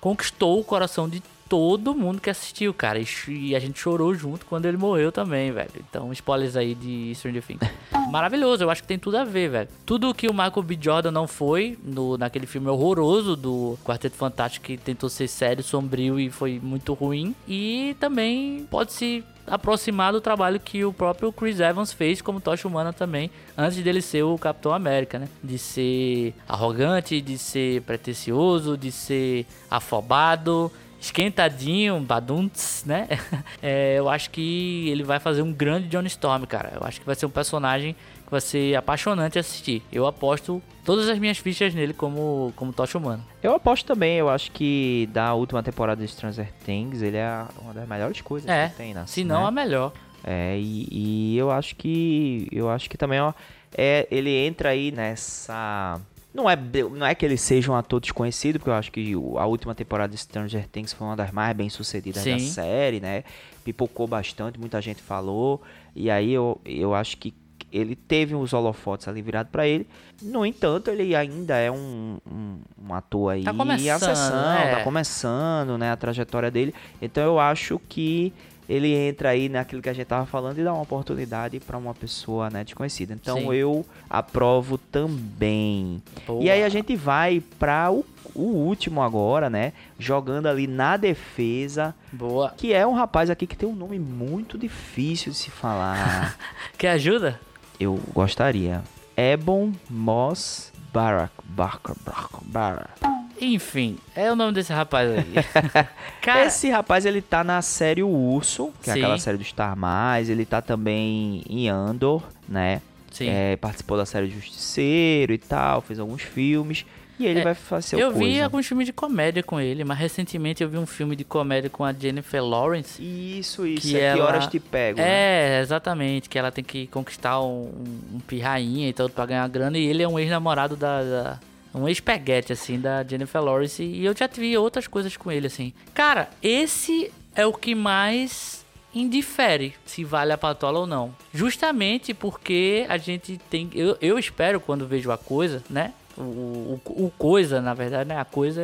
conquistou o coração de todo mundo que assistiu, cara. E, a gente chorou junto quando ele morreu também, velho. Então, spoilers aí de Stranger Things. [LAUGHS] Maravilhoso, eu acho que tem tudo a ver, velho. Tudo que o Michael B. Jordan não foi no, naquele filme horroroso do Quarteto Fantástico, que tentou ser sério, sombrio e foi muito ruim. E também pode se aproximar do trabalho que o próprio Chris Evans fez como Tocha Humana também, antes dele ser o Capitão América, né? De ser arrogante, de ser pretencioso, de ser afobado, esquentadinho, badunts, né? [LAUGHS] É, eu acho que ele vai fazer um grande Johnny Storm, cara. Eu acho que vai ser um personagem que vai ser apaixonante assistir. Eu aposto todas as minhas fichas nele como, como Tocha Humana. Eu aposto também, eu acho que da última temporada de Stranger Things, ele é uma das melhores coisas é, que tem, né? Se não, né? a melhor. É, e, e, eu acho que. Eu acho que também, ó. É, ele entra aí nessa. Não é, não é que ele seja um ator desconhecido, porque eu acho que a última temporada de Stranger Things foi uma das mais bem sucedidas Sim. da série, né? Pipocou bastante, muita gente falou. E aí eu, eu acho que ele teve os holofotes ali virados para ele. No entanto, ele ainda é um, um, um ator aí tá começando, ascensão, é. tá começando, né, a trajetória dele. Então eu acho que ele entra aí naquilo que a gente tava falando e dá uma oportunidade para uma pessoa, né, desconhecida. Então Sim. eu aprovo também. Boa. E aí a gente vai para o, o último agora, né, jogando ali na defesa, Boa. que é um rapaz aqui que tem um nome muito difícil de se falar. [LAUGHS] Quer ajuda? eu gostaria. Ebon Moss Barak. Barker, Barker, Barak. Enfim, é o nome desse rapaz aí. [LAUGHS] [LAUGHS] Cara, Esse rapaz, ele tá na série O Urso, que Sim. é aquela série do Star Mais. Ele tá também em Andor, né? sim. É, participou da série Justiceiro e tal, fez alguns filmes. E ele É, vai fazer eu coisa. vi alguns filmes de comédia com ele, mas recentemente eu vi um filme de comédia com a Jennifer Lawrence. Isso, isso. Que é que ela- horas te pego, né? É, exatamente, que ela tem que conquistar um, um, um pirrainha e tudo pra ganhar grana, e ele é um ex-namorado da, da- um ex-peguete, assim, da Jennifer Lawrence, e eu já vi outras coisas com ele, assim. Cara, esse é o que mais indifere se vale a patola ou não. Justamente porque a gente tem. Eu, eu espero quando vejo a coisa, né? O, o, o coisa, na verdade, né? A coisa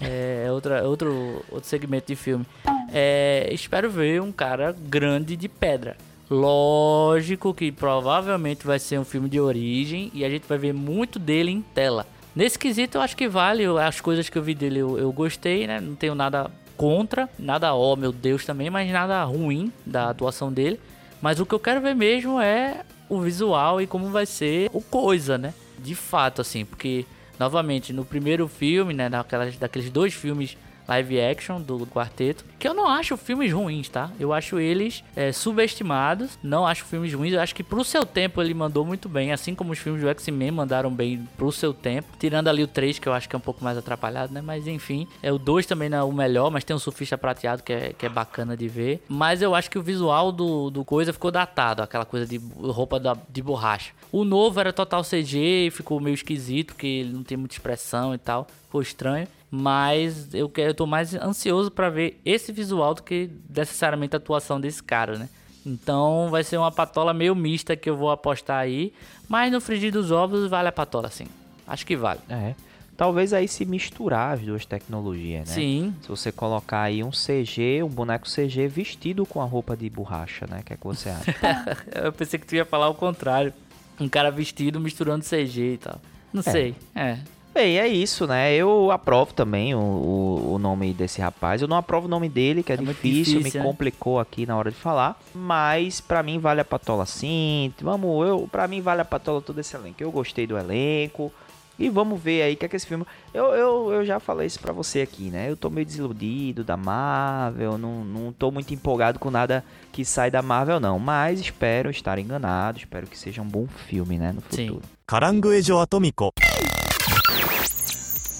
é, é outra, outro, outro segmento de filme. É, espero ver um cara grande de pedra. Lógico que provavelmente vai ser um filme de origem e a gente vai ver muito dele em tela. Nesse quesito eu acho que vale, as coisas que eu vi dele eu, eu gostei, né? Não tenho nada contra, nada ó meu Deus também, mas nada ruim da atuação dele. Mas o que eu quero ver mesmo é o visual e como vai ser o coisa, né? De fato, assim, porque novamente no primeiro filme, né, daquelas, daqueles dois filmes live action do quarteto, que eu não acho filmes ruins, tá? Eu acho eles é, subestimados, não acho filmes ruins, eu acho que pro seu tempo ele mandou muito bem, assim como os filmes do X-Men mandaram bem pro seu tempo, tirando ali o 3, que eu acho que é um pouco mais atrapalhado, né? Mas enfim, é o 2 também não é o melhor, mas tem um surfista prateado que é, que é bacana de ver, mas eu acho que o visual do, do coisa ficou datado, aquela coisa de roupa da- de borracha. O novo era total CG, ficou meio esquisito, porque ele não tem muita expressão e tal, ficou estranho. Mas eu, quero, eu tô mais ansioso pra ver esse visual do que necessariamente a atuação desse cara, né? Então vai ser uma patola meio mista que eu vou apostar aí. Mas no frigir dos ovos vale a patola, sim. Acho que vale. É. Talvez aí se misturar as duas tecnologias, né? Sim. Se você colocar aí um CG, um boneco CG vestido com a roupa de borracha, né? O que é que você acha? [LAUGHS] Eu pensei que tu ia falar o contrário. Um cara vestido misturando CG e tal. Não sei. É. Bem, é isso, né? Eu aprovo também o, o, o nome desse rapaz. Eu não aprovo o nome dele, que é, É difícil, difícil, me né? complicou aqui na hora de falar. Mas pra mim vale a patola sim. Vamos, eu, pra mim vale a patola todo esse elenco. Eu gostei do elenco. E vamos ver aí o que é que esse filme. Eu, eu, eu já falei isso pra você aqui, né? Eu tô meio desiludido da Marvel. Não, não tô muito empolgado com nada que sai da Marvel, não. Mas espero estar enganado. Espero que seja um bom filme, né? No Sim. futuro. カ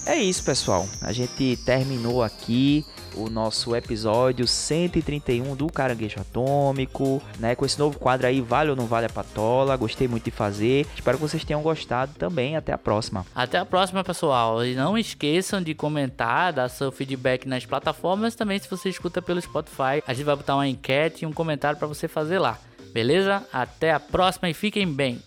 É isso, pessoal. A gente terminou aqui o nosso episódio 131 do Caranguejo Atômico, né? Com esse novo quadro aí, vale ou não vale a patola? Gostei muito de fazer. Espero que vocês tenham gostado também. Até a próxima. Até a próxima, pessoal. E não esqueçam de comentar, dar seu feedback nas plataformas. Também, se você escuta pelo Spotify, a gente vai botar uma enquete e um comentário para você fazer lá. Beleza? Até a próxima e fiquem bem.